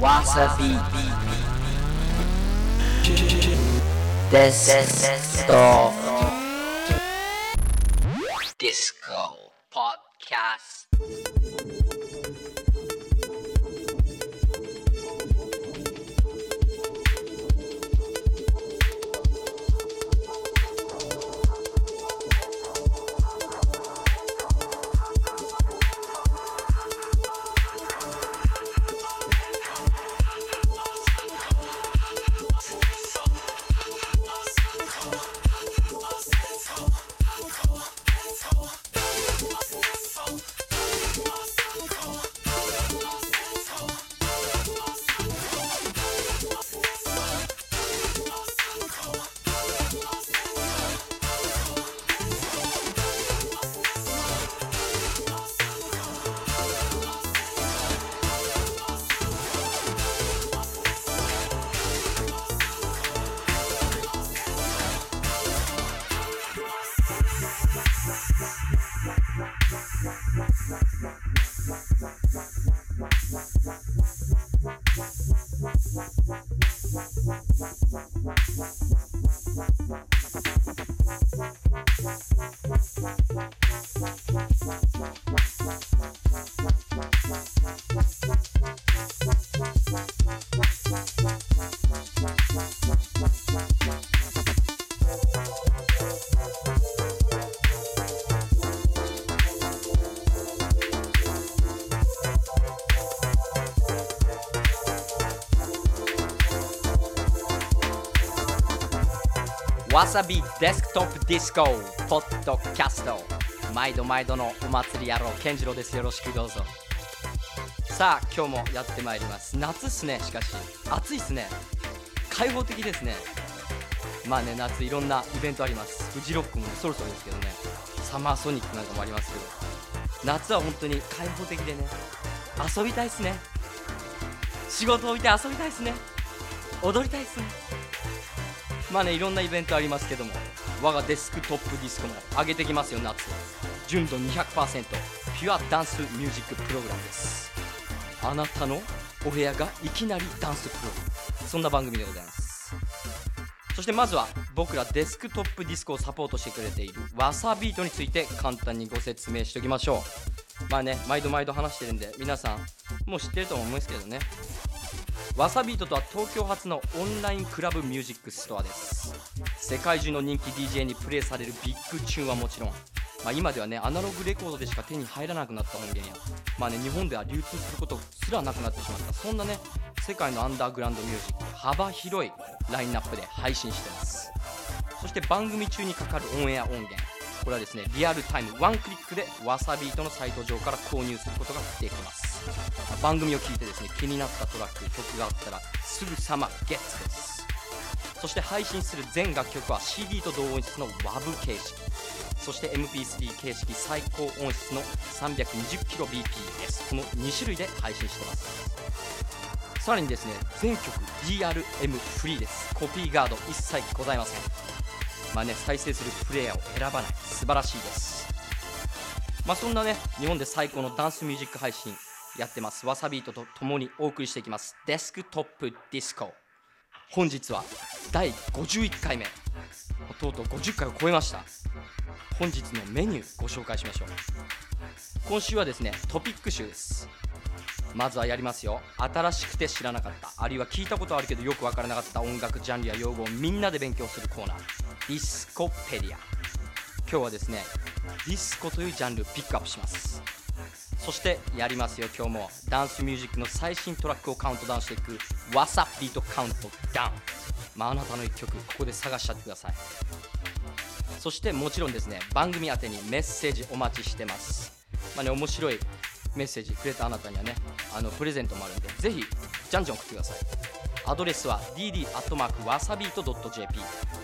わさびわさビートデスクトップディスコポッドキャスト。毎度毎度のお祭り野郎健次郎です。よろしくどうぞ。さあ今日もやってまいります。夏っすねしかし。暑いっすね。開放的ですね。まあね夏いろんなイベントあります。フジロックもそろそろですけどね。サマーソニックなんかもありますけど。夏は本当に開放的でね。遊びたいっすね。仕事を置いて遊びたいっすね。踊りたいっすね。まあねいろんなイベントありますけども我がデスクトップディスコも上げてきますよ夏。純度200%ピュアダンスミュージックプログラムです。あなたのお部屋がいきなりダンスプロ。グラムそんな番組でございます。そしてまずは僕らデスクトップディスコをサポートしてくれているわさビートについて簡単にご説明しておきましょう。まあね毎度毎度話してるんで皆さんもう知ってると思うんですけどね。わさビートとは東京発のオンラインクラブミュージックストアです。世界中の人気 DJ にプレイされるビッグチューンはもちろん、まあ、今ではねアナログレコードでしか手に入らなくなった音源やまあね日本では流通することすらなくなってしまったそんなね世界のアンダーグラウンドミュージック幅広いラインナップで配信してます。そして番組中にかかるオンエア音源これはですねリアルタイムワンクリックでわさビートのサイト上から購入することができます。番組を聞いてですね気になったトラック曲があったらすぐさまゲッツです。そして配信する全楽曲は CD と同音質の WAV 形式。そして MP3 形式最高音質の 320kbp ですこの2種類で配信してます。さらにですね全曲 DRM フリーです。コピーガード一切ございません。まあね再生するプレイヤーを選ばない。素晴らしいです。まあそんなね日本で最高のダンスミュージック配信やってます。わさビートとともにお送りしていきます。デスクトップディスコ。本日は第51回目。とうとう50回を超えました。本日のメニューご紹介しましょう。今週はですねトピック集です。まずはやりますよ。新しくて知らなかった。あるいは聞いたことあるけどよくわからなかった音楽ジャンルや用語をみんなで勉強するコーナー。ディスコペディア。今日はですねディスコというジャンルピックアップします。そしてやりますよ。今日もダンスミュージックの最新トラックをカウントダウンしていく。What's Up ビートカウントダウン。まああなたの一曲ここで探しちゃってください。そしてもちろんですね番組宛てにメッセージお待ちしてます。まあね面白いメッセージくれたあなたにはねあのプレゼントもあるんでぜひじゃんじゃん送ってください。アドレスは dd.wasabeat.jp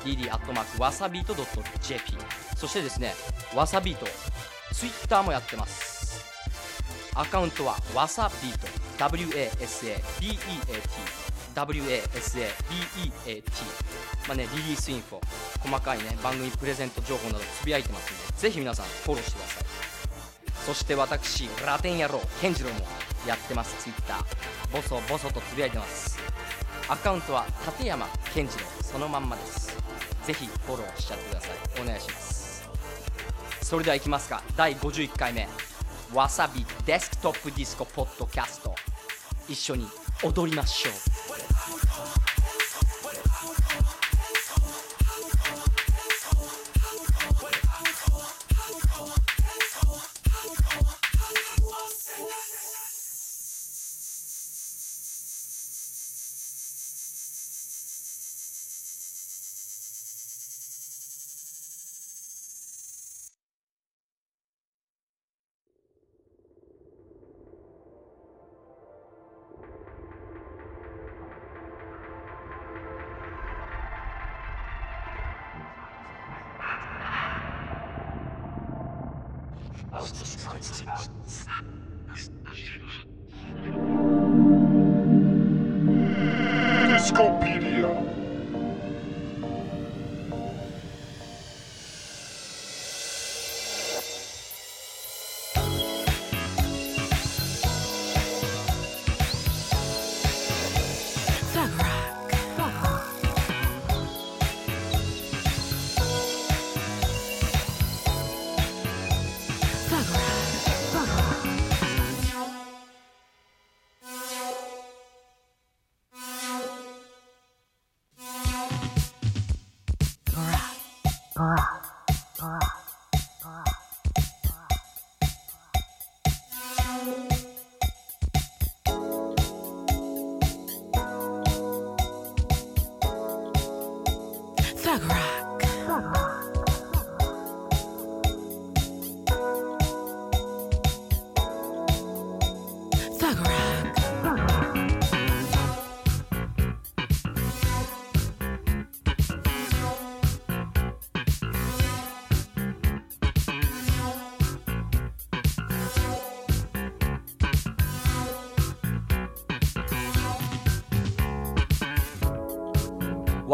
dd.wasabeat.jp そしてですねわさビートツイッターもやってます。アカウントはわさビート WASABEAT WASABEAT まあねリリースインフォ細かいね番組プレゼント情報などつぶやいてますのでぜひ皆さんフォローしてください。そして私ラテン野郎ケンジロウもやってます。ツイッター。ボソボソとつぶやいてます。アカウントは立山健次郎そのまんまです。ぜひフォローしちゃってください。お願いします。それではいきますか。第51回目。わさビートデスクトップディスコポッドキャスト。一緒に踊りましょう。Aus dieser Zeit ist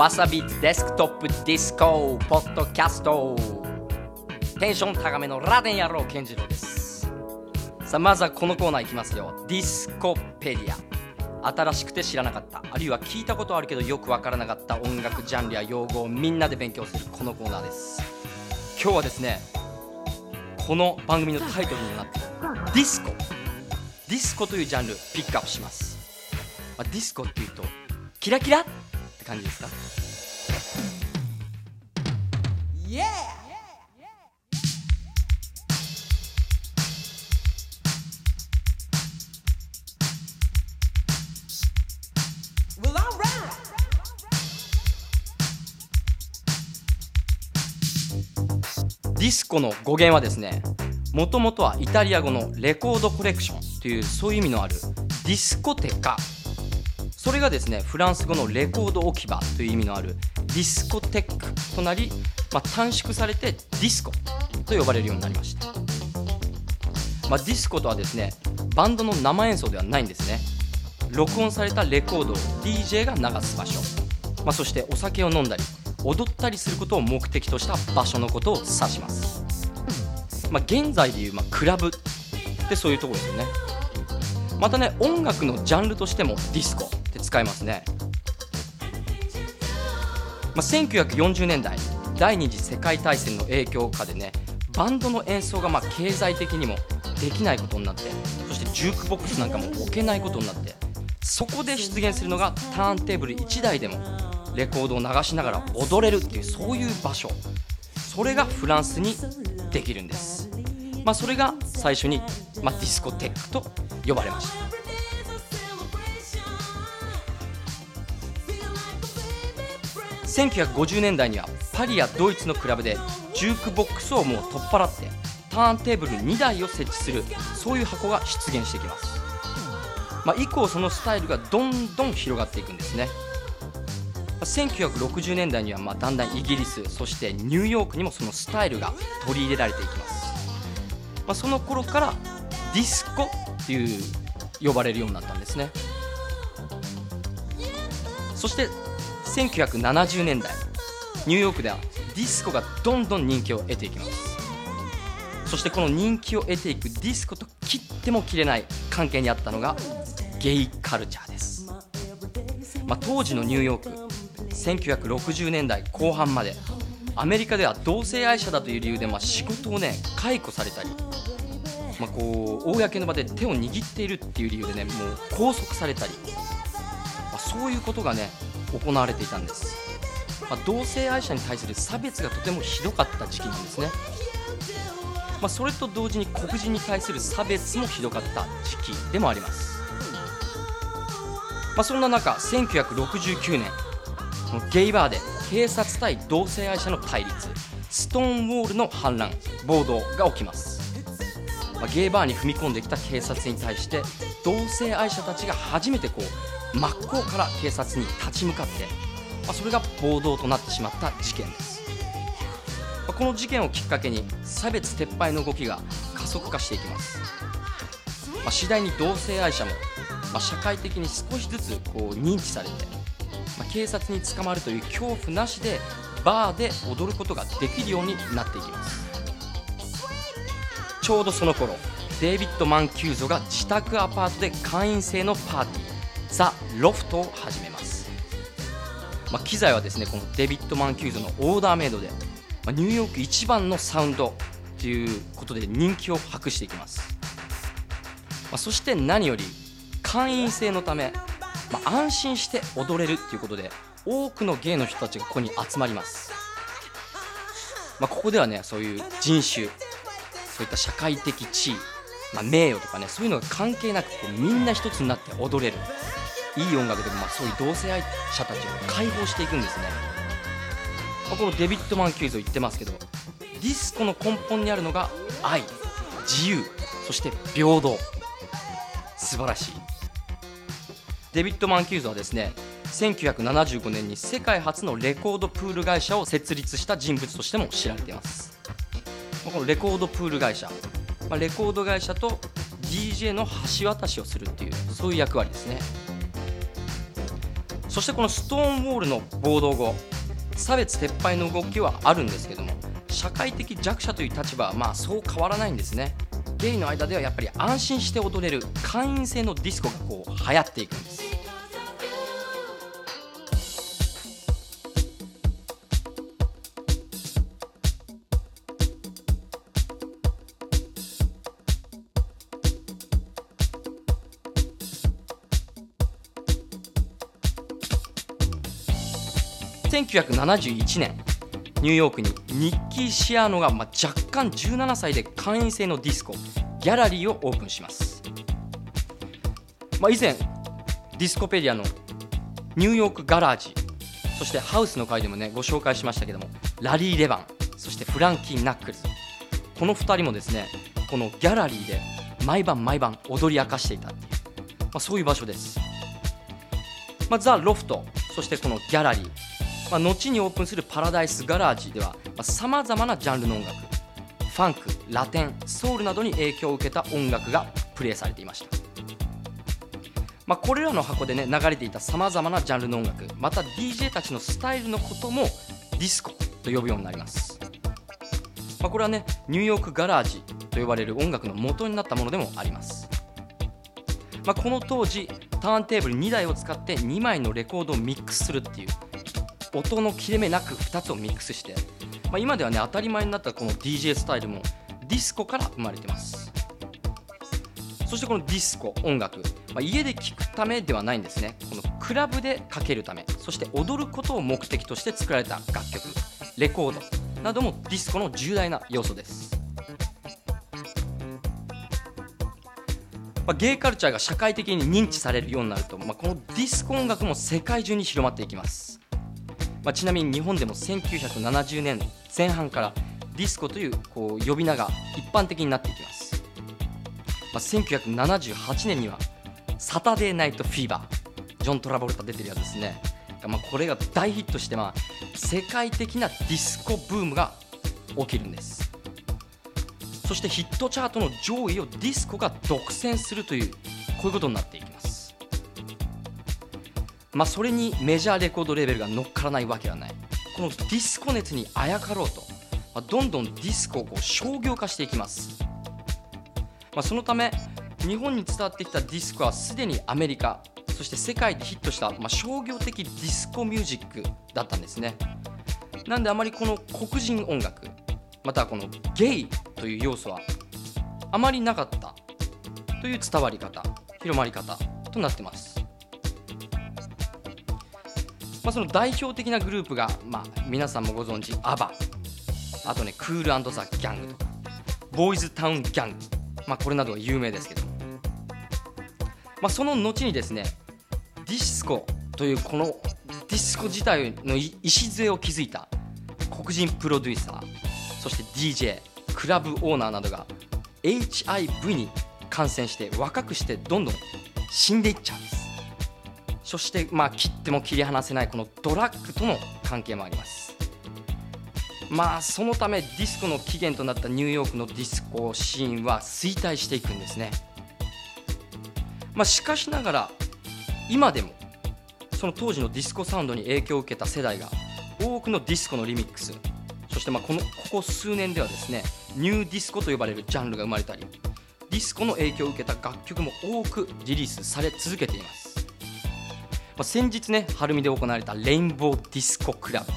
わさビートデスクトップディスコポッドキャスト。テンション高めのラテン野郎健次郎です。さあまずはこのコーナーいきますよ。ディスコペディア。新しくて知らなかった。あるいは聞いたことあるけどよくわからなかった音楽ジャンルや用語をみんなで勉強するこのコーナーです。今日はですねこの番組のタイトルにもなっている。ディスコ。ディスコというジャンルピックアップします、まあ、ディスコっていうとキラキラ感じですか？ディスコの語源はですねもともとはイタリア語のレコードコレクションというそういう意味のあるディスコテカそれがですねフランス語のレコード置き場という意味のあるディスコテックとなり、まあ、短縮されてディスコと呼ばれるようになりました、まあ、ディスコとはですねバンドの生演奏ではないんですね。録音されたレコードを DJ が流す場所、まあ、そしてお酒を飲んだり踊ったりすることを目的とした場所のことを指します、まあ、現在でいう、まあ、クラブってそういうところですよね。またね音楽のジャンルとしてもディスコ。使いますね、まあ、1940年代第二次世界大戦の影響下でねバンドの演奏がまあ経済的にもできないことになってそしてジュークボックスなんかも置けないことになってそこで出現するのがターンテーブル1台でもレコードを流しながら踊れるっていうそういう場所。それがフランスにできるんです、まあ、それが最初に、まあ、ディスコテックと呼ばれました。1950年代にはパリやドイツのクラブでジュークボックスをもう取っ払ってターンテーブル2台を設置するそういう箱が出現してきます、まあ、以降そのスタイルがどんどん広がっていくんですね。1960年代にはまだんだんイギリスそしてニューヨークにもそのスタイルが取り入れられていきます、まあ、その頃からディスコっていう呼ばれるようになったんですね。そして1970年代ニューヨークではディスコがどんどん人気を得ていきます。そしてこの人気を得ていくディスコと切っても切れない関係にあったのがゲイカルチャーです、まあ、当時のニューヨーク1960年代後半までアメリカでは同性愛者だという理由でまあ仕事をね解雇されたり、まあ、こう公の場で手を握っているっていう理由でねもう拘束されたり、まあ、そういうことがね行われていたんです、まあ、同性愛者に対する差別がとてもひどかった時期なんですね。まあ、それと同時に黒人に対する差別もひどかった時期でもあります、まあ、そんな中1969年ゲイバーで警察対同性愛者の対立ストーンウォールの反乱暴動が起きます、ま、ゲイバーに踏み込んできた警察に対して同性愛者たちが初めてこう真っ向から警察に立ち向かって、まあ、それが暴動となってしまった事件です。まあこの事件をきっかけに差別撤廃の動きが加速化していきます、まあ次第に同性愛者も、まあ社会的に少しずつこう認知されて、まあ警察に捕まるという恐怖なしでバーで踊ることができるようになっていきます。ちょうどその頃デイビッド・マンキューゾが自宅アパートで会員制のパーティー。ザ・ロフトを始めます。まあ、機材はですねこのデビッド・マンキューゾのオーダーメイドで、まあ、ニューヨーク一番のサウンドということで人気を博していきます、まあ、そして何より会員制のため、まあ、安心して踊れるということで多くのゲイの人たちがここに集まります、まあ、ここではねそういう人種そういった社会的地位、まあ、名誉とかねそういうのが関係なくこうみんな一つになって踊れる。いい音楽でもまあそういう同性愛者たちを解放していくんですね、まあこのデビッド・マンキューゾも言ってますけどディスコの根本にあるのが愛自由そして平等。素晴らしい。デビッド・マンキューゾはですね1975年に世界初のレコードプール会社を設立した人物としても知られています。まあこのレコードプール会社、まあ、レコード会社と DJ の橋渡しをするっていうそういう役割ですね。そしてこのストーンウォールの暴動後差別撤廃の動きはあるんですけども社会的弱者という立場はまあそう変わらないんですね。ゲイの間ではやっぱり安心して踊れる会員制のディスコがこう流行っていくんです。1971年ニューヨークにニッキー・シアーノが、まあ、若干17歳で会員制のディスコギャラリーをオープンします、まあ、以前ディスコペディアのニューヨークガラージそしてハウスの回でもねご紹介しましたけどもラリー・レバンそしてフランキー・ナックルズこの2人もですねこのギャラリーで毎晩毎晩踊り明かしていたっていう、まあ、そういう場所です、まあ、ザ・ロフトそしてこのギャラリー。まあ、後にオープンするパラダイスガラージではさまざ、まなジャンルの音楽ファンクラテンソウルなどに影響を受けた音楽がプレイされていました、まあ、これらの箱でね流れていたさまざまなジャンルの音楽また DJ たちのスタイルのこともディスコと呼ぶようになります、まあ、これはねニューヨークガラージと呼ばれる音楽の元になったものでもあります。まあ、この当時ターンテーブル2台を使って2枚のレコードをミックスするっていう音の切れ目なく2つをミックスして、まあ、今ではね当たり前になったこの DJ スタイルもディスコから生まれてます。そしてこのディスコ音楽、まあ、家で聴くためではないんですね。このクラブでかけるため。そして踊ることを目的として作られた楽曲。レコード。などもディスコの重大な要素です。まあ、ゲイカルチャーが社会的に認知されるようになると、まあ、このディスコ音楽も世界中に広まっていきます。まあ、ちなみに日本でも1970年前半からディスコというこう呼び名が一般的になっていきます、まあ、1978年にはサタデーナイトフィーバージョン・トラボルタ出てるやつですね、まあ、これが大ヒットして、まあ、世界的なディスコブームが起きるんです。そしてヒットチャートの上位をディスコが独占するというこういうことになっていきまあ、それにメジャーレコードレーベルが乗っからないわけはない。このディスコ熱にあやかろうとまあどんどんディスコをこう商業化していきます、まあ、そのため日本に伝わってきたディスコはすでにアメリカそして世界でヒットした、まあ、商業的ディスコミュージックだったんですね。なんであまりこの黒人音楽またはこのゲイという要素はあまりなかったという伝わり方広まり方となってます、まあ、その代表的なグループが、まあ、皆さんもご存知アバあとねクールザ・ギャングとか。ボーイズ・タウン・ギャング、まあ、これなどが有名ですけど、まあ、その後にですねディスコというこのディスコ自体の礎を築いた黒人プロデューサーそして DJ クラブオーナーなどが HIV に感染して若くしてどんどん死んでいっちゃうんです。そしてまあ切っても切り離せないこのドラッグとの関係もあります。まあそのためディスコの起源となったニューヨークのディスコシーンは衰退していくんですね。まあしかしながら今でもその当時のディスコサウンドに影響を受けた世代が多くのディスコのリミックスそしてまあこのここ数年ではですねニューディスコと呼ばれるジャンルが生まれたりディスコの影響を受けた楽曲も多くリリースされ続けています、まあ、先日ね晴海で行われたレインボーディスコクラブ、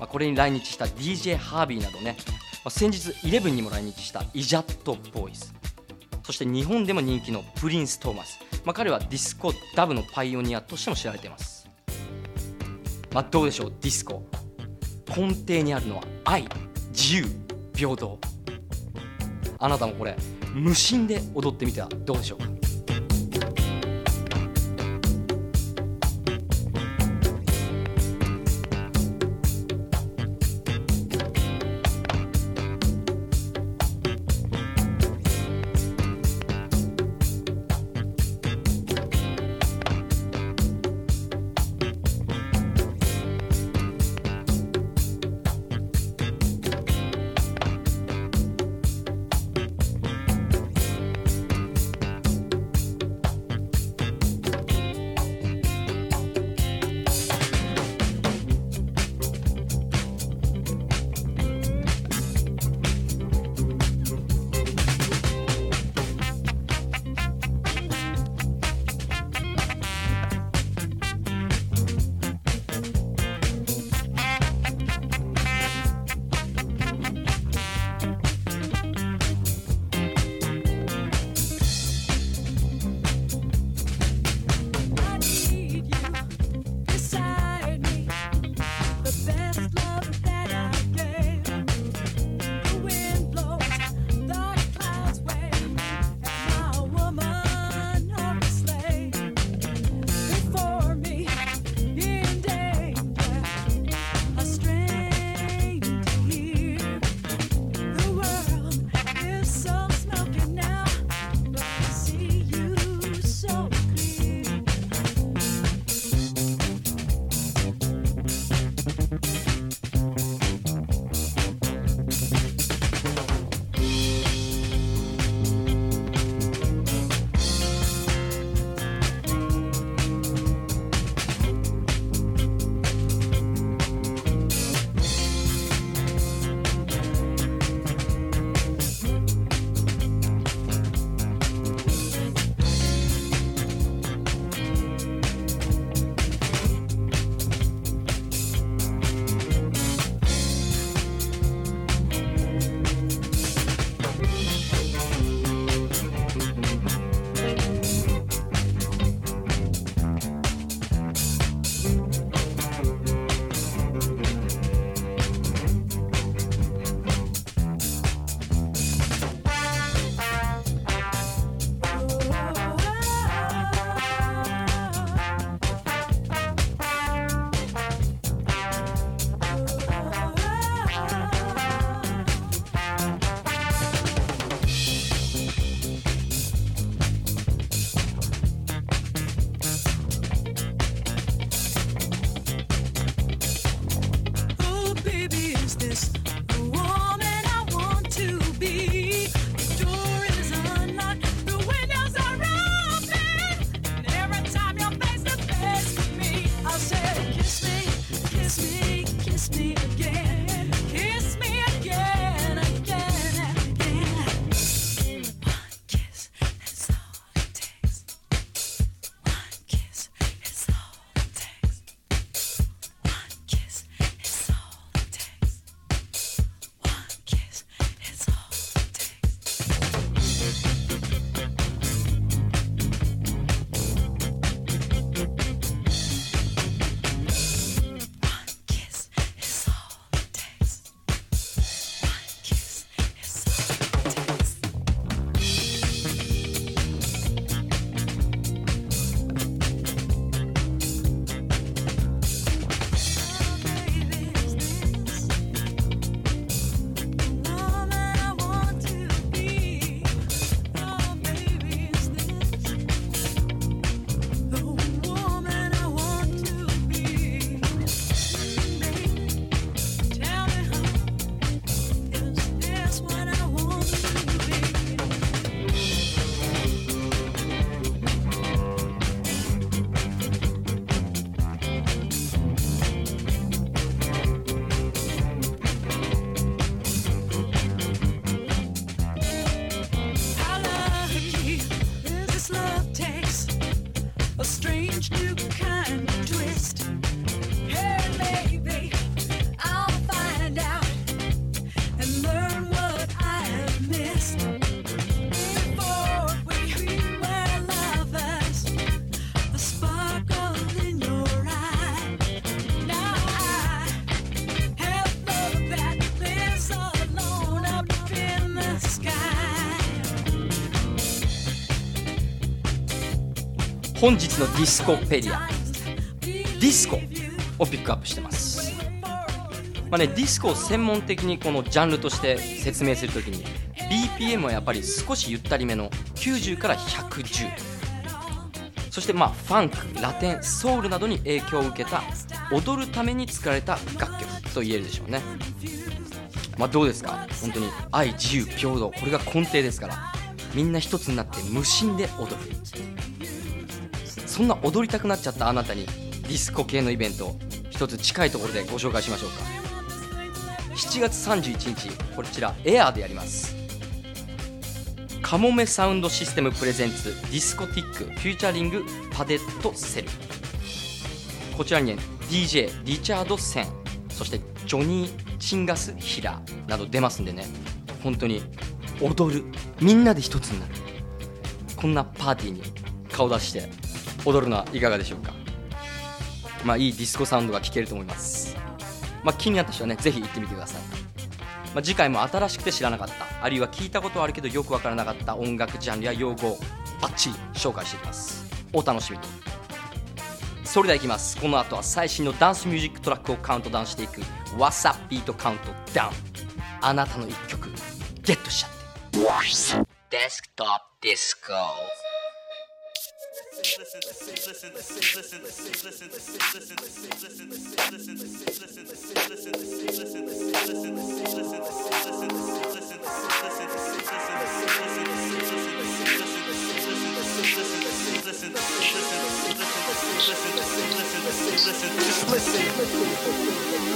まあ、これに来日した DJ ハービーなどね、まあ、先日11にも来日したイジャットボーイズ。そして日本でも人気のプリンス・トーマス、まあ、彼はディスコダブのパイオニアとしても知られています、まあ、どうでしょうディスコ。根底にあるのは愛自由平等。あなたもこれ無心で踊ってみてはどうでしょうか？本日のディスコペディア。ディスコをピックアップしてます。まあね、ディスコを専門的にこのジャンルとして説明するときに BPM はやっぱり少しゆったりめの90から110そしてまあファンクラテンソウルなどに影響を受けた踊るために作られた楽曲と言えるでしょうね。まあどうですか？本当に愛自由平等これが根底ですから。みんな一つになって無心で踊る。そんな踊りたくなっちゃったあなたにディスコ系のイベントを一つ近いところでご紹介しましょうか。7月31日こちらエアーでやります。カモメサウンドシステムプレゼンツディスコティックフューチャリングパデットセル。こちらにね DJ リチャード・セン。そしてジョニー・チンガス・ヒラなど出ますんでね。本当に踊る。みんなで一つになる。こんなパーティーに顔出して踊るのはいかがでしょうか？まあいいディスコサウンドが聴けると思います。まあ気になった人はねぜひ行ってみてください。まあ、次回も新しくて知らなかったあるいは聞いたことはあるけどよくわからなかった音楽ジャンルや用語をバッチリ紹介していきます。お楽しみに。それではいきます。この後は最新のダンスミュージックトラックをカウントダウンしていく What's Up ビートカウントダウンあなたの一曲ゲットしちゃって。デスクトップディスコ Just listen.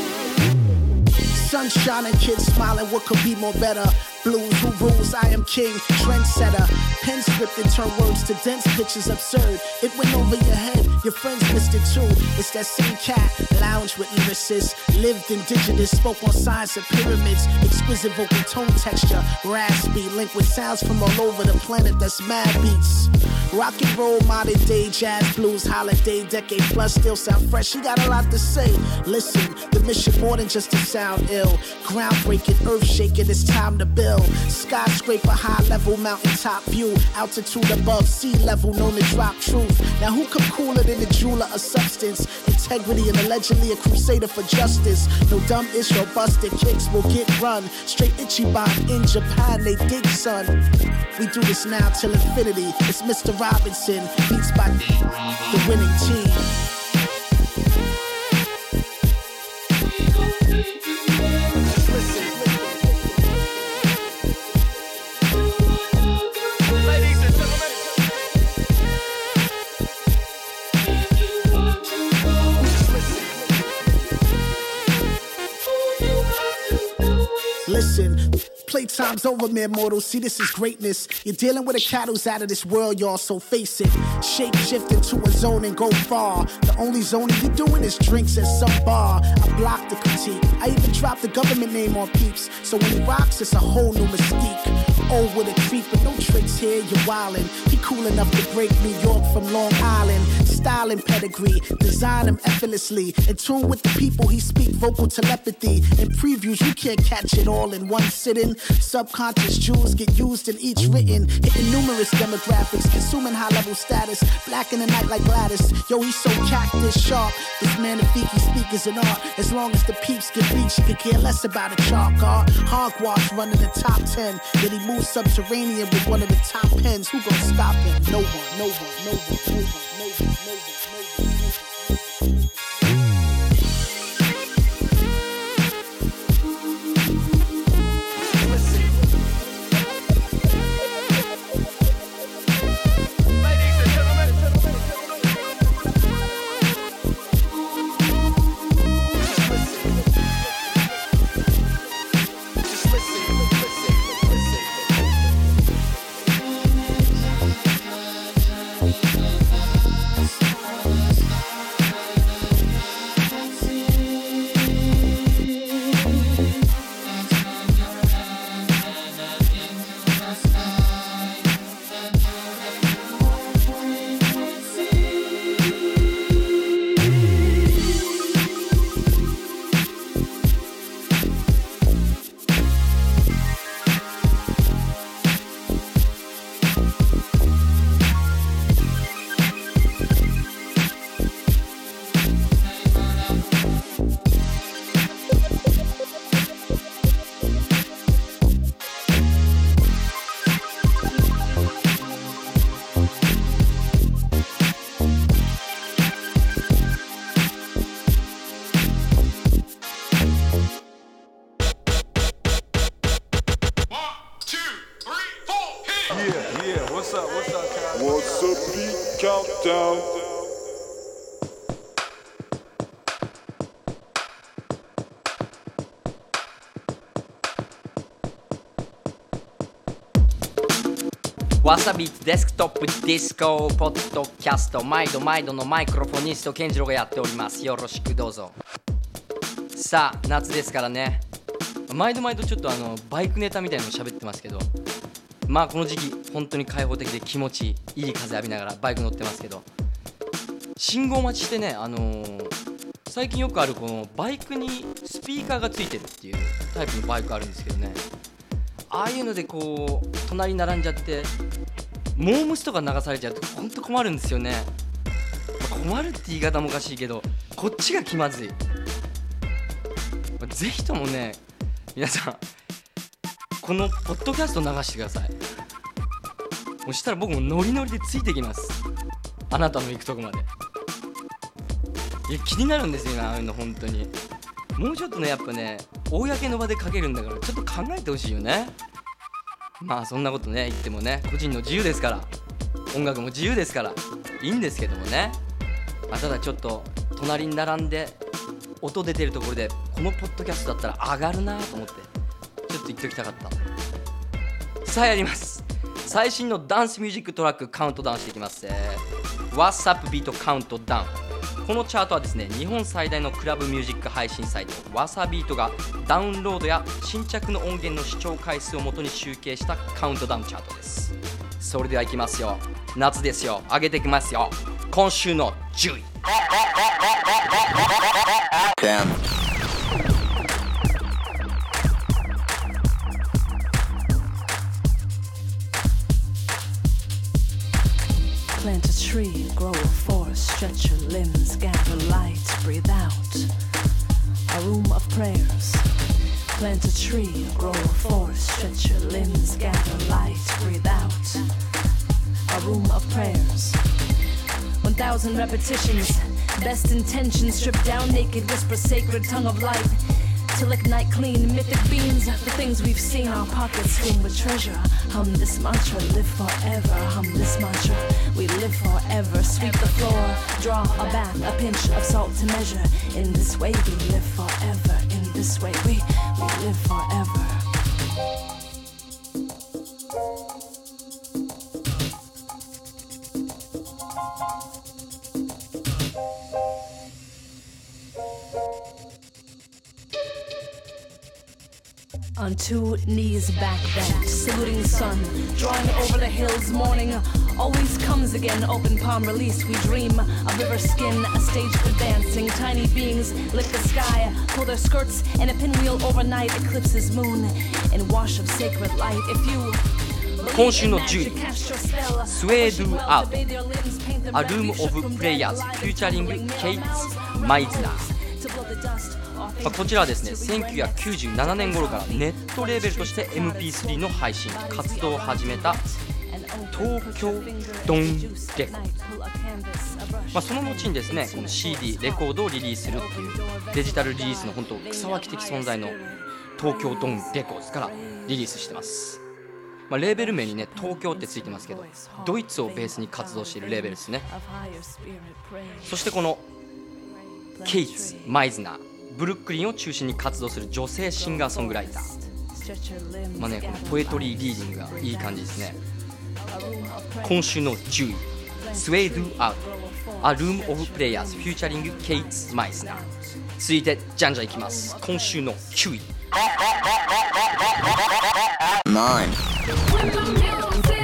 Sun shining, kids smiling, what could be more better? Blues, who rules? I am king, trendsetter. Pen scripted, turn words to dense pictures absurd. It went over your head, your friends missed it too. It's that same cat, lounge with lyricists. Lived indigenous, spoke on science and pyramids. Exquisite vocal tone texture, raspy, linked with sounds from all over the planet that's mad beats. Rock and roll, modern day, jazz, blues, holiday, decade plus, still sound fresh. He got a lot to say. Listen, the mission more than just to sound ill. Groundbreaking, earth shaking, it's time to build. Skyscraper, high level, mountaintop view. Altitude above sea level, known to drop truth. Now, who come cooler than the jeweler of substance? Integrity and allegedly a crusader for justice. No dumb ish or busted kicks will get run. Straight Ichiban in Japan, they dig, son. We do this now till infinity. It's Mr. Robinson, beats by the winning team. Playtime's over, man, mortal. See, this is greatness. You're dealing with a cattle's out of this world, y'all, so face it. Shape shift into a zone and go far. The only zone you're doing is drinks at some bar. I block the critique. I even drop the government name on peeps. So when he rocks, it's a whole new mystique. Oh, with a creep, but no tricks here, you're wildin'. He cool enough to break New York from Long Island. Styling pedigree, design him effortlessly. In tune with the people, he speak vocal telepathy. In previews, you can't catch it all in one sitting. Subconscious jewels get used in each written. Hitting numerous demographics, consuming high level status. Black in the night like Gladys. Yo, he's so cactus sharp. This magnifique speakers and art. As long as the peeps get reached, he could care less about a chalk art. Hogwash running the top 10. Then he moves subterranean with one of the top pens. Who gonna stop him? No one, no one, no one, no one. わさびデスクトップディスコポッドキャスト毎度毎度のマイクロフォニスト健次郎がやっております。よろしくどうぞ。さあ夏ですからね。毎度毎度ちょっとあのバイクネタみたいなの喋ってますけどまあこの時期本当に開放的で気持ちいいいい風浴びながらバイク乗ってますけど信号待ちしてねあのー最近よくあるこのバイクにスピーカーがついてるっていうタイプのバイクあるんですけどね。ああいうのでこう隣に並んじゃってモームスとか流されちゃうとほんと困るんですよね、まあ困るって言い方もおかしいけどこっちが気まずい。ぜひともね皆さんこのポッドキャスト流してください。そしたら僕もノリノリでついてきます。あなたの行くとこまで。いや気になるんですよねああいうの本当に。もうちょっとねやっぱね公の場でかけるんだからちょっと考えてほしいよね。まあそんなことね言ってもね個人の自由ですから。音楽も自由ですから。いいんですけどもね、まあ、ただちょっと隣に並んで音出てるところでこのポッドキャストだったら上がるなと思ってちょっと言っておきたかった。さあやります。最新のダンスミュージックトラックカウントダウンしていきます、えー、What's Up Beat カウントダウン。このチャートはですね日本最大のクラブミュージック配信サイトわさビートがダウンロードや新着の音源の視聴回数をもとに集計したカウントダウンチャートです。それではいきますよ。夏ですよ。上げていきますよ。今週の10位。Plant a tree, grow a forest, stretch your limbs, gather light, breathe out. A room of prayers. 1,000 repetitions, best intentions, strip down naked, whisper sacred tongue of light. Till ignite clean mythic beams, the things we've seen, our pockets swim with treasure. Hum this mantra, live forever. Hum this mantra, we live forever. Sweep the floor, draw a bath, a pinch of salt to measure. In this way, we live forever. This way, we, we live forever. On two knees back bent, saluting sun, drawing over the hills, morning always comes again. Open palm release, we dream. A river skin, a stage for dancing. Tiny beings lift the sky, pull their skirts, and a pinwheel overnight eclipses moon in wash of sacred light. If you 今週の10位スウェードゥアート A Room of Players フューチャリングケイツ・マイズナーまあ、こちらはですね1997年頃からネットレーベルとして MP3 の配信活動を始めた東京ドンレコード、まあ、その後にですねこの CD レコードをリリースするっていうデジタルリリースの本当草分け的存在の東京ドンレコードからリリースしてます、まあ、レーベル名にね東京ってついてますけどドイツをベースに活動しているレーベルですね。そしてこのケイツ・マイズナーブルックリンを中心に活動する女性シンガーソングライター。まあねこのポエトリーリーディングがいい感じですね。今週の10位スウェイドアウトアルームオブプレイヤーズフューチャリングケイツ・マイスナー続いてじゃんじゃんいきます。今週の9位。9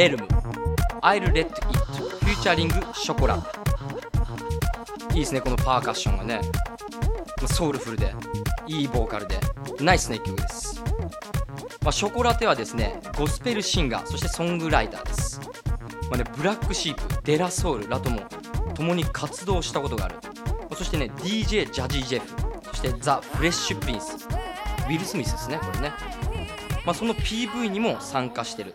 レルム I'll Let It フューチャリングショコラいいですねこのパーカッションがね。ソウルフルで。いいボーカルで。ナイスな一曲です、まあ、ショコラテはですねゴスペルシンガー。そしてソングライターです、まあね、ブラックシープ。デラソウル。らとも共に活動したことがある。そしてね DJ ジャジー・ジェフ。そしてザ・フレッシュ・プリンス。ウィル・スミスですねこれね、まあ、その PV にも参加してる、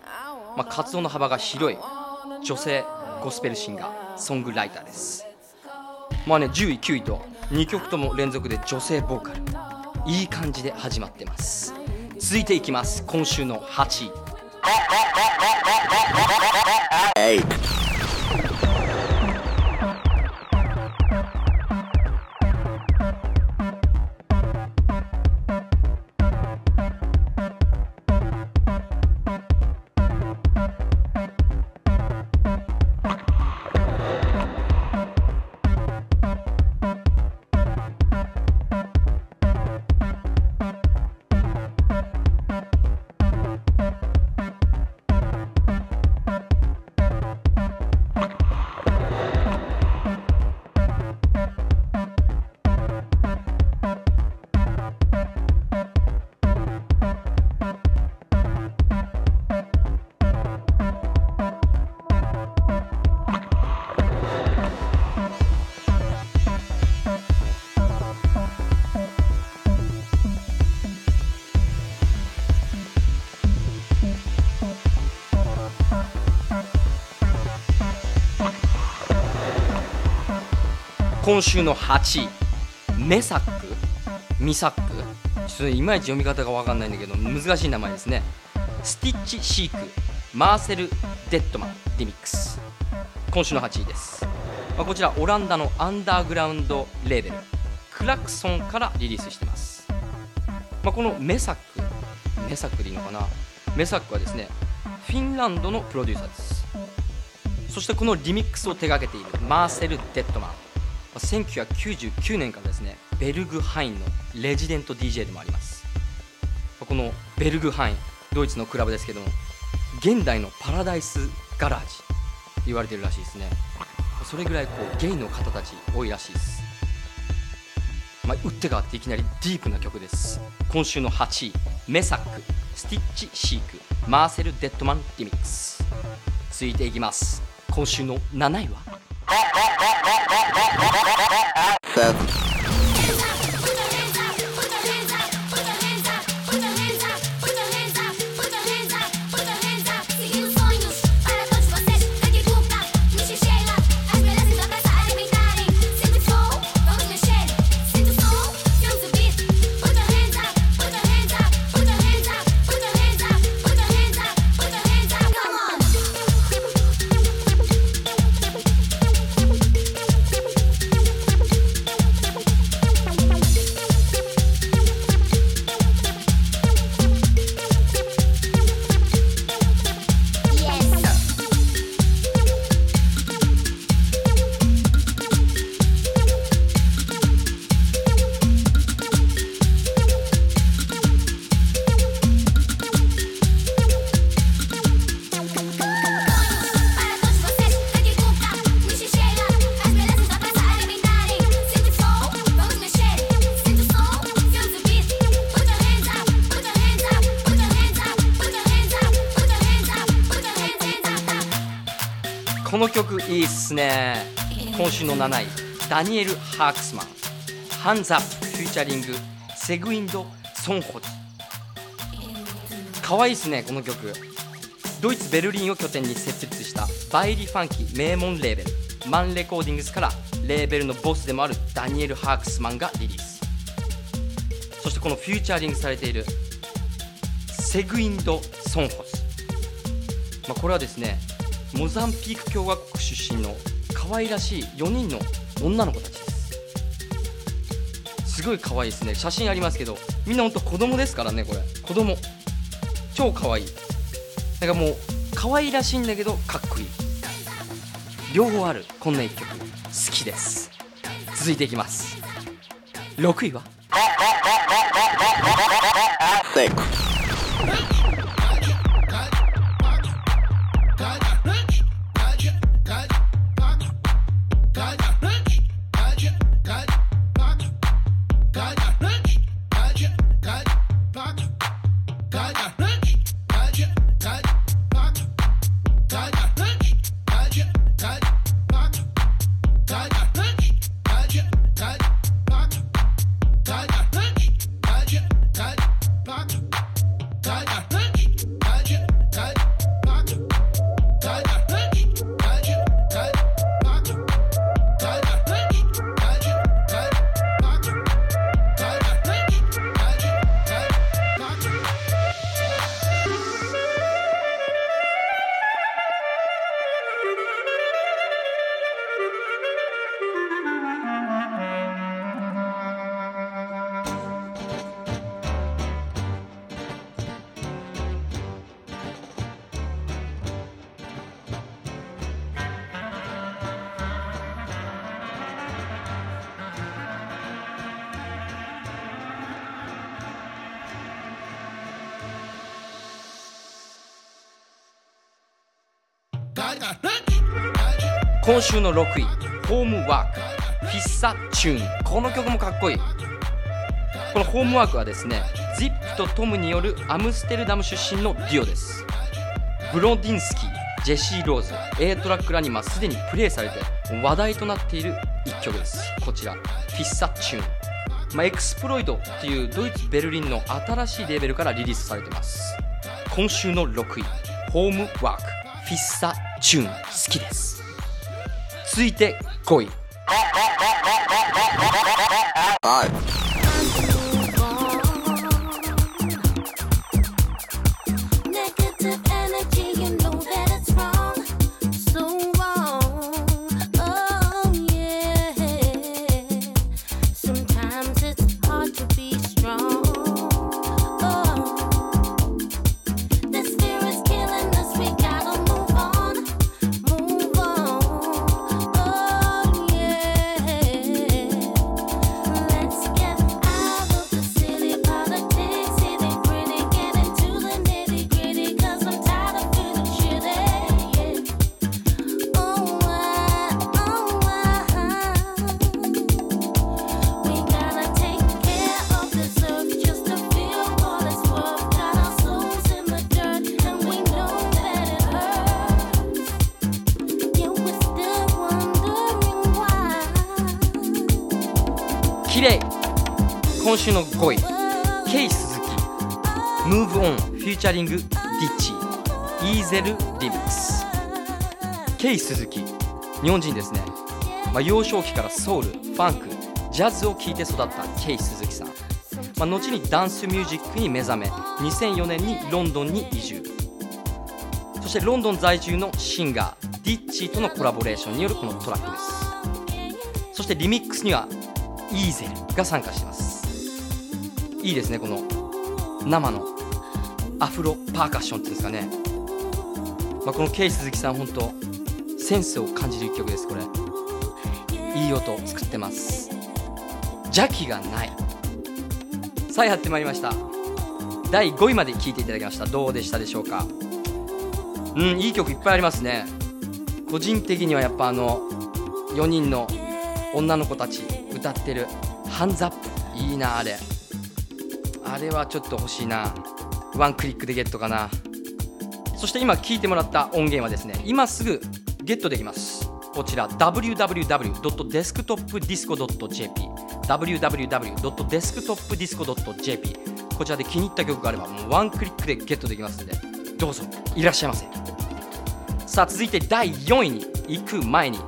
まあ、活動の幅が広い女性ゴスペルシンガーソングライターです。まあね10位9位と2曲とも連続で女性ボーカル。いい感じで始まってます。続いていきます。今週の8位。今週の8位メサック？ミサック？ちょっといまいち読み方が分かんないんだけど難しい名前ですね。スティッチ・シーク。マーセル・デッドマンリミックス。今週の8位です、まあ、こちらオランダのアンダーグラウンドレーベル。クラクソンからリリースしてます、まあ、このメサックメサックでいいのかな？メサックはですねフィンランドのプロデューサーです。そしてこのリミックスを手掛けているマーセル・デッドマン。1999年からですねベルグハインのレジデント DJ でもあります。このベルグハインドイツのクラブですけども現代のパラダイスガラージ言われてるらしいですね。それぐらいこうゲイの方たち多いらしいです。まあ、打って変わっていきなりディープな曲です。今週の8位メサックスティッチ・シークマーセル・デッドマンリミックス。続いていきます。今週の7位は Seven. ダニエル・ハークスマンハンザ・フューチャリングセグインド・ソンホジかわいいっすねこの曲。ドイツ・ベルリンを拠点に設立したバイレ・ファンキ名門レーベル。マンレコーディングスからレーベルのボスでもあるダニエル・ハークスマンがリリース。そしてこのフューチャリングされているセグインド・ソンホズまあ、これはですねモザンピーク共和国出身の可愛らしい4人の女の子たちですすごい可愛いですね。写真ありますけどみんなほんと子供ですからねこれ。子供。超可愛い。なんかもう可愛らしいんだけどかっこいい。両方ある。こんな一曲。好きです続いていきます。6位は？Six. 今週の6位 Homework Fissa Tune。この曲もかっこいい。この Homework はですね ZIP とトムによるアムステルダム出身のデュオです。ブロディンスキージェシー・ローズ A トラックラに今すでにプレイされて話題となっている一曲です。こちら Fissa Tune。まあ、 Exploited っていうドイツ・ベルリンの新しいレーベルからリリースされてます。今週の6位ホームワークフィッサチューン。好きです。続いて5位週の5位 K 鈴木 Move On フューチャリングディッチイーゼルリミックス K 鈴木日本人ですね、まあ、幼少期からソウルファンクジャズを聴いて育った K 鈴木さん、まあ、後にダンスミュージックに目覚め2004年にロンドンに移住。そしてロンドン在住のシンガーディッチーとのコラボレーションによるこのトラックです。そしてリミックスにはイーゼルが参加してますいいですねこの生のアフロパーカッションっていうんですかね、まあ、このケイ鈴木さん本当センスを感じる一曲ですこれ。いい音作ってます。邪気がない。さあやってまいりました。第5位まで聴いていただきました。どうでしたでしょうか。うんいい曲いっぱいありますね。個人的にはやっぱあの4人の女の子たち歌ってる「ハンズアップ」いいなあれ。れはちょっと欲しいな。ワンクリックでゲットかな。そして今聴いてもらった音源はですね今すぐゲットできます。こちら www.desktopdisco.jp www.desktopdisco.jp こちらで気に入った曲があればもうワンクリックでゲットできますのでどうぞいらっしゃいませ。さあ続いて第4位に行く前に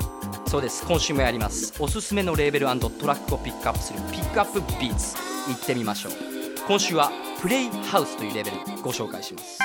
そうです。今週もやります。おすすめのレーベルトラックをピックアップするピックアップビーツ。行ってみましょう。今週はプレイハウスというレベルご紹介します。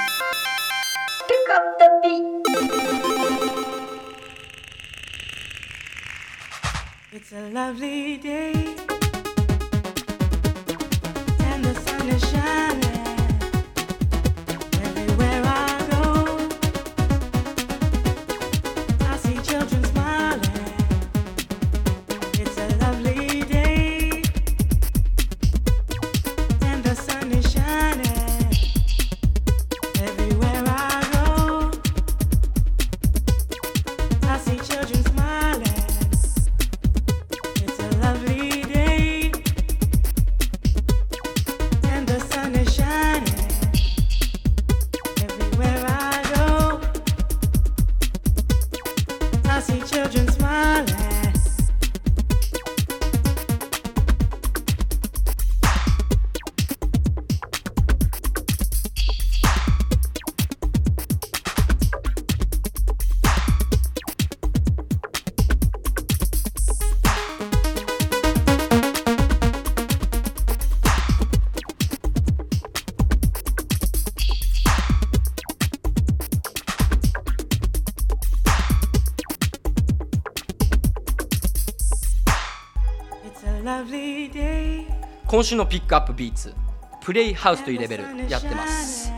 今週のピックアップビーツ Playhouse というレーベルやってます、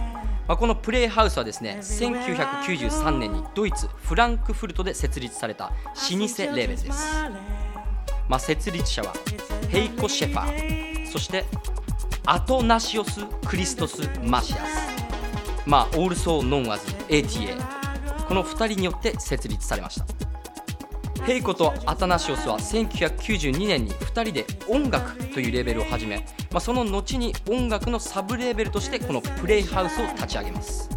まあ、この Playhouse はですね1993年にドイツフランクフルトで設立された老舗レーベルです、まあ、設立者はヘイコ・シェファーそしてアトナシオス・クリストス・マシアス。まあオールソー・ノンアズ ATA この2人によって設立されましたヘイコとアタナシオスは1992年に2人で音楽というレーベルを始め、まあ、その後に音楽のサブレーベルとしてこのプレイハウスを立ち上げます、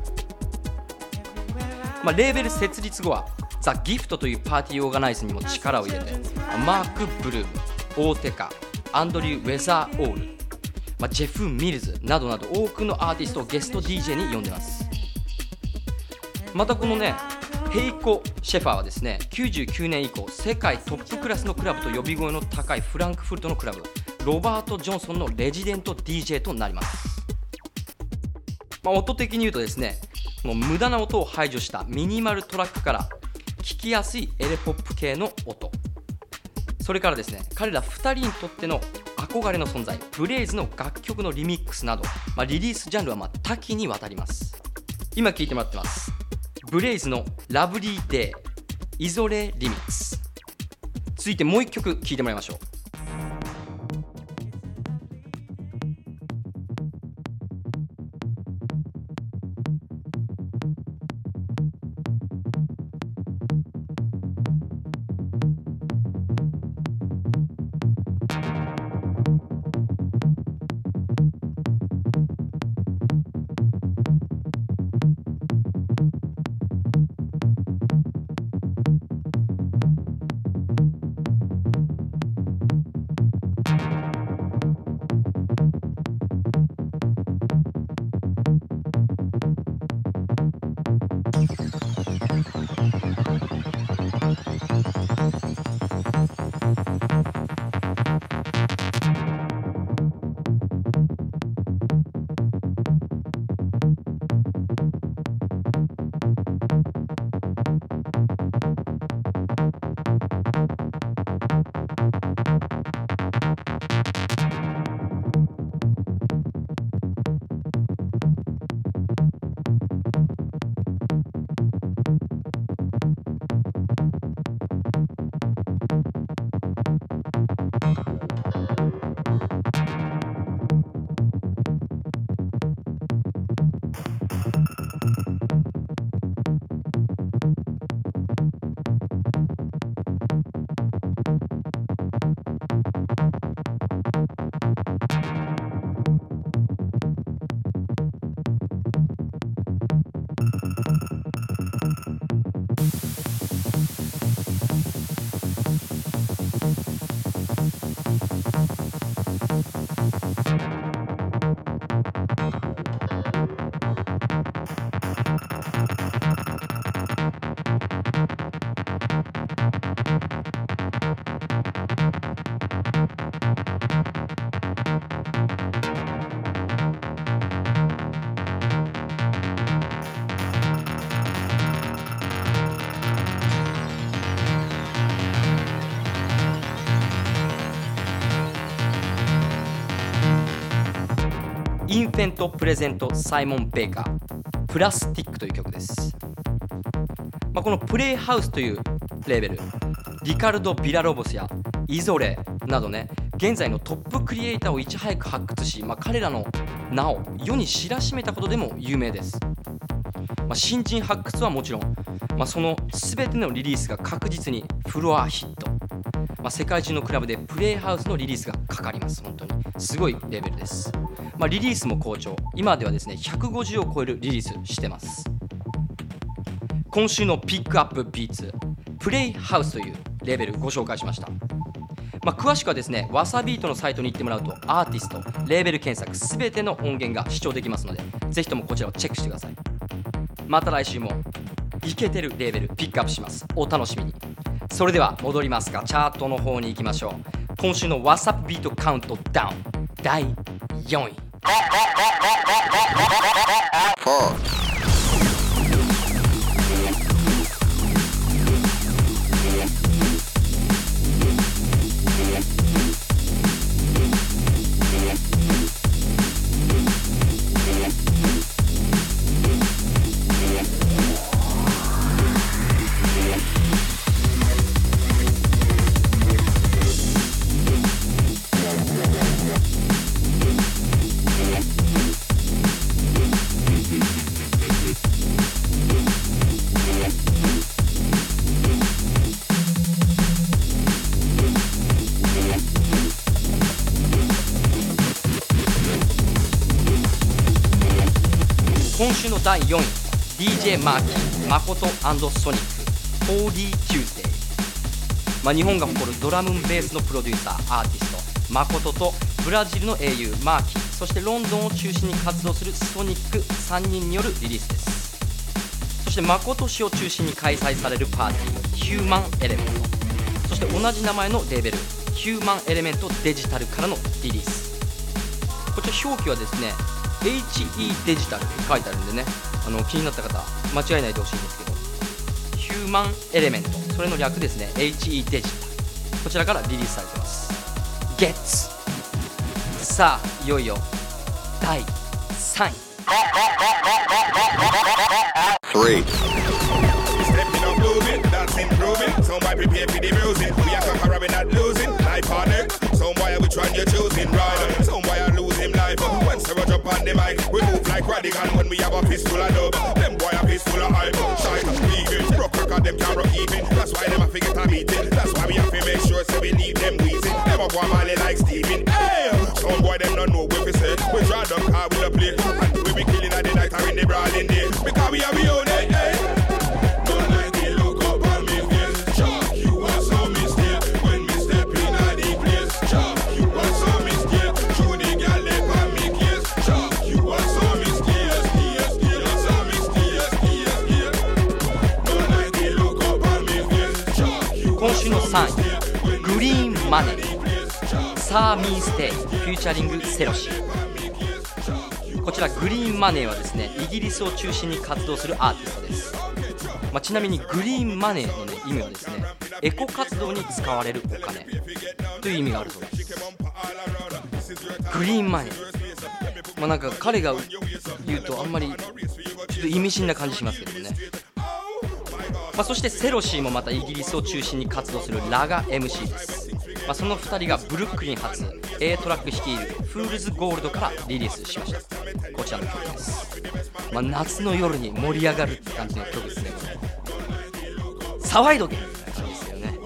まあ、レーベル設立後はザ・ギフトというパーティーオーガナイズにも力を入れてマーク・ブルーム大手カアンドリュー・ウェザー・オール、まあ、ジェフ・ミルズなどなど多くのアーティストをゲスト DJ に呼んでます。またこのねヘイコ・シェファーはですね99年以降世界トップクラスのクラブと呼び声の高いフランクフルトのクラブロバート・ジョンソンのレジデント DJ となります、まあ、音的に言うとですねこの無駄な音を排除したミニマルトラックから聞きやすいエレポップ系の音。それからですね彼ら2人にとっての憧れの存在ブレイズの楽曲のリミックスなど、まあ、リリースジャンルはまあ多岐にわたります。今聴いてもらってます。ブレイズのラブリーデイイゾレリミックス続いてもう一曲聴いてもらいましょう。インフェントプレゼントサイモン・ベーカー。プラスティックという曲です、まあ、このプレイハウスというレーベルリカルド・ビラロボスやイゾレなどね現在のトップクリエイターをいち早く発掘し、まあ、彼らの名を世に知らしめたことでも有名です、まあ、新人発掘はもちろん、まあ、その全てのリリースが確実にフロアヒット、まあ、世界中のクラブでプレイハウスのリリースがかかります。本当にすごいレベルです、まあ、リリースも好調。今ではですね150を超えるリリースしてます。今週のピックアップビーツプレイハウスというレベルご紹介しました。まあ、詳しくはですねわさビートのサイトに行ってもらうとアーティストレーベル検索すべての音源が視聴できますのでぜひともこちらをチェックしてください。また来週もイケてるレーベルピックアップします。お楽しみに。それでは戻りますがチャートの方に行きましょう。今週の WhatsApp ビートカウントダウン。第4位。Four. 週の第4位 DJ マーキー誠ソニック 4D Tuesday まあ、日本が誇るドラムベースのプロデューサーアーティスト誠とブラジルの英雄マーキー。そしてロンドンを中心に活動するソニック3人によるリリースです。そして誠氏を中心に開催されるパーティーヒューマンエレメント。そして同じ名前のレーベルヒューマンエレメントデジタルからのリリース。こちら表記はですね HE デジタルって書いてあるんでねあの気になった方間違えないでほしいんですけどヒューマンエレメントそれの略ですね HE デジタル。こちらからリリースされてます。GET さあいよいよ第3位。3位 on the mic, we move like radical when we have a pistol of dub. Them boy a pistol of hype. Shine, leaving. Rock record, them can't rock even. That's why them a forget a meeting. That's why we have to make sure so we leave them wheezing. Them a go a mally like Steven. Hey! Some boy them don't know what we say. We draw them car with a play. And we be killing at the night or in the brawling day. Because we have we own 3位グリーンマネーサーミーステイフューチャリングセロシこちらグリーンマネーはですねイギリスを中心に活動するアーティストです、まあ、ちなみにグリーンマネーの、ね、意味はですねエコ活動に使われるお金という意味があるそうです。グリーンマネーまあなんか彼が言うとあんまりちょっと意味深な感じしますけどね。まあ、そして Serocee もまたイギリスを中心に活動するラガ MC です、まあ、その2人がブルックリン発 A トラック率いるフールズゴールドからリリースしました。こちらの曲です、まあ、夏の夜に盛り上がるって感じの曲ですね。騒いどけみたいな感じですよね。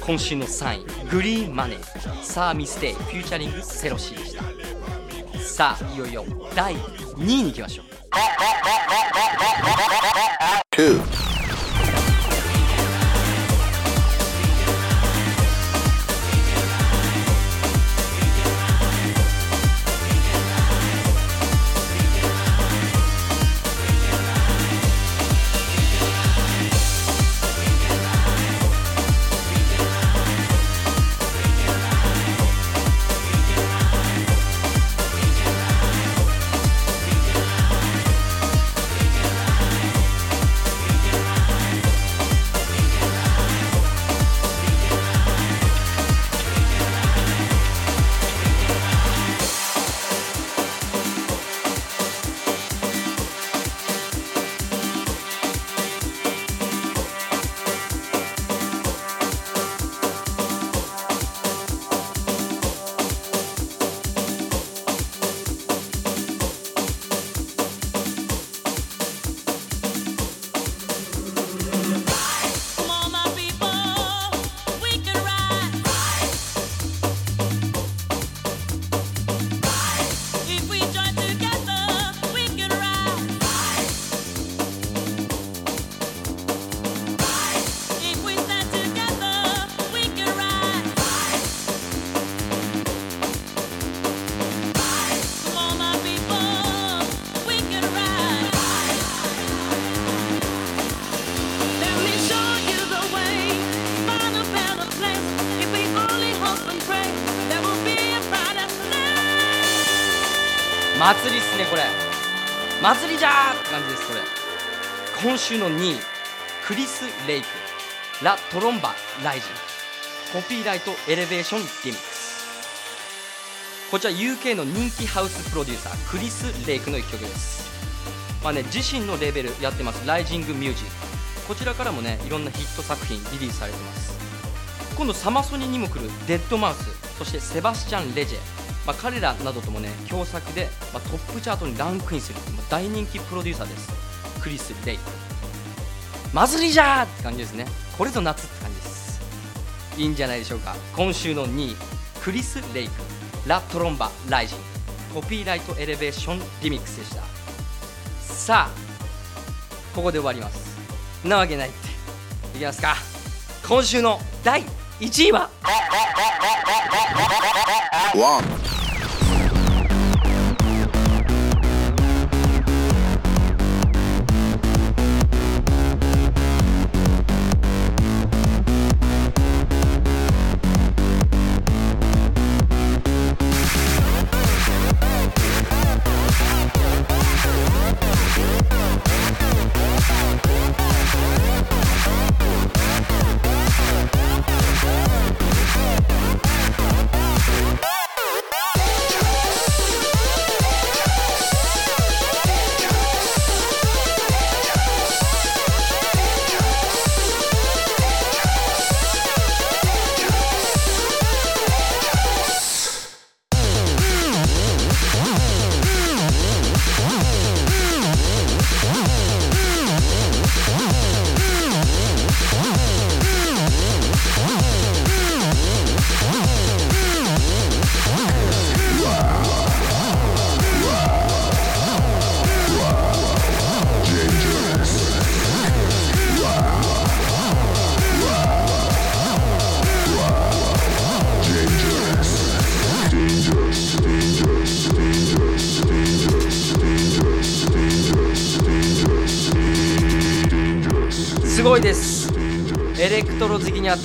今週の3位 Greenmoney サーミステイ featuring Serocee でした。さあいよいよ第2位に行きましょう。祭りじゃーって感じですこれ。今週の2位クリス・レイク。ラ・トロンバ・ライジン。コピーライト・エレベーション・ディミックス。こちら UK の人気ハウスプロデューサークリス・レイクの一曲です。まあね自身のレベルやってますライジング・ミュージック。こちらからもねいろんなヒット作品リリースされてます。今度サマソニにも来るデッドマウスそしてセバスチャン・レジェ、まあ、彼らなどともね共作で、まあ、トップチャートにランクインする、まあ、大人気プロデューサーです。クリス・レイ。祭りじゃーって感じですね。これぞ夏って感じです。いいんじゃないでしょうか。今週の2位。クリス・レイクラ・トロンバ・ライジン。コピーライト・エレベーション・リミックスでした。さあここで終わります。なわけないって。いきますか。今週の第1位は？One.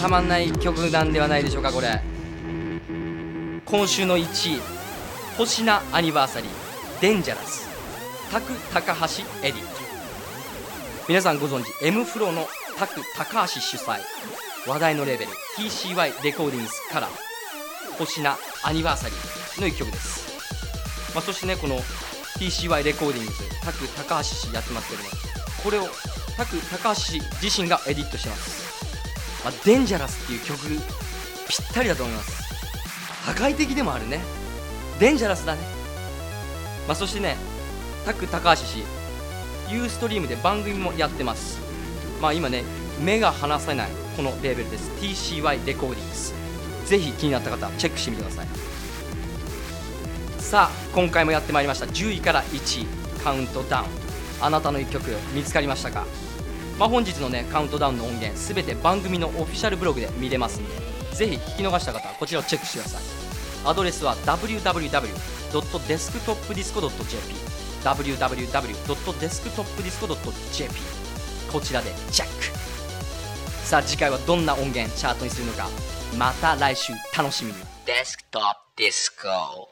たまんない曲なんではないでしょうかこれ。今週の1位星名アニバーサリーデンジャラスタク高橋エディット皆さんご存知 M フロのタク高橋主催。話題のレベル TCY レコーディングスから星名アニバーサリーの一曲です、まあ、そしてねこの TCY レコーディングスタク高橋氏やってますけどもこれをタク高橋自身がエディットしてます、まあ、デンジャラスっていう曲ぴったりだと思います。破壊的でもあるね。デンジャラスだね、まあ、そしてねタク高橋氏。ユーストリームで番組もやってます。まあ今ね目が離せないこのレーベルです。TCY レコーディングスぜひ気になった方チェックしてみてください。さあ今回もやってまいりました。10位から1位。カウントダウンあなたの1曲見つかりましたか、まあ、本日のねカウントダウンの音源すべて番組のオフィシャルブログで見れますんでぜひ聞き逃した方はこちらをチェックしてください。アドレスは www.desktopdisco.jp www.desktopdisco.jp こちらでチェック。さあ次回はどんな音源チャートにするのかまた来週楽しみに。デスクトップディスコ。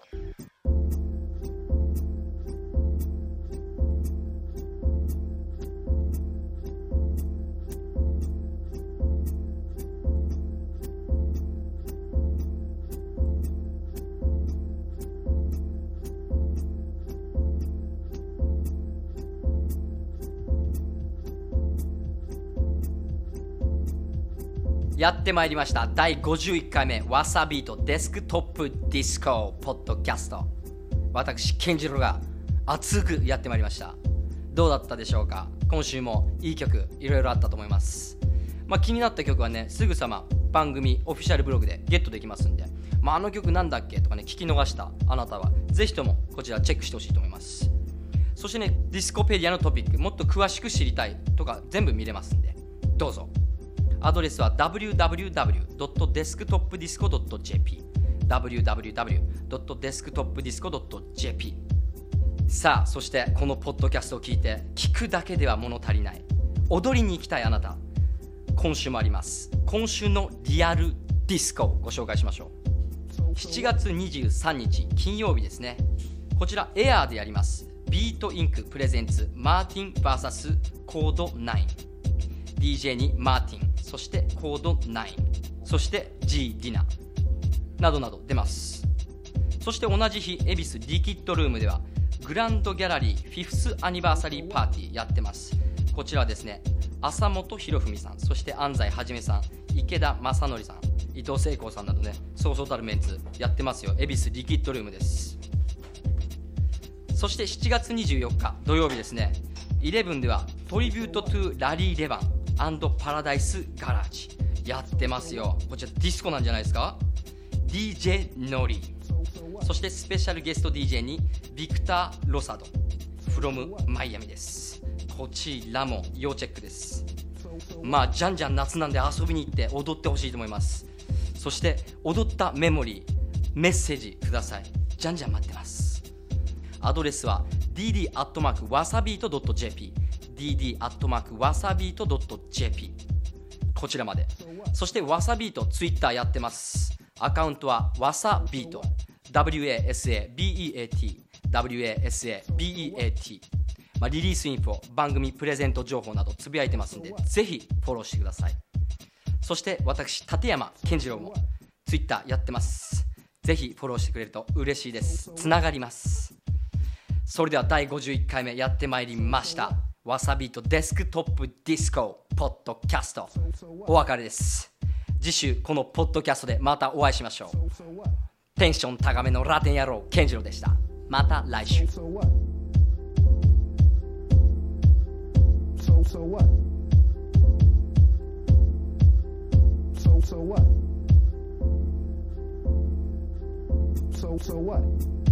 やってまいりました。第51回目 Wasabeat Desktop Disco ポッドキャスト。私健次郎が熱くやってまいりました。どうだったでしょうか？今週もいい曲いろいろあったと思います、まあ、気になった曲はねすぐさま番組オフィシャルブログでゲットできますんで、まあ、あの曲なんだっけ？とかね聞き逃したあなたは。ぜひともこちらチェックしてほしいと思います。そしてねディスコペディアのトピックもっと詳しく知りたいとか全部見れますんで。どうぞ。アドレスは www.desktopdisco.jp www.desktopdisco.jp さあそしてこのポッドキャストを聞いて聞くだけでは物足りない。踊りに行きたいあなた。今週もあります。今週のリアルディスコをご紹介しましょう。7月23日金曜日ですね。こちら AIR でやります。 Beatink presents マーティン VS コード9 DJ にマーティンそしてコード9そして G ディナなどなど出ます。そして同じ日恵比寿リキッドルームではグランドギャラリーフィフスアニバーサリーパーティーやってます。こちらですね浅本博文さんそして安西はじめさん池田正則さん伊藤聖光さんなどねそうそうたるメンツやってますよ。恵比寿リキッドルームです。そして7月24日土曜日ですね11ではトリビュートトゥラリー・レバンパラダイス・ガラージやってますよ。こちらディスコなんじゃないですか？DJ ノリ。そしてスペシャルゲスト DJ にビクター・ロサド。from マイアミです。こちらも要チェックです。まあじゃんじゃん夏なんで遊びに行って踊ってほしいと思います。そして踊ったメモリーメッセージください。じゃんじゃん待ってます。アドレスは dd.wasabeat.jp dd.wasabeat.jp こちらまで。そしてわさビートツイッターやってます。アカウントはわさビート WASABEAT WASABEAT まあ、リリースインフォ番組プレゼント情報などつぶやいてますんでぜひフォローしてください。そして私立山健次郎もツイッターやってます。ぜひフォローしてくれると嬉しいです。つながります。それでは第51回目やってまいりました。 Wasabeat Desktop Disco ポッドキャストお別れです次週このポッドキャストでまたお会いしましょうテンション高めのラテン野郎健次郎でしたまた来週 So so what? So so what? So so what?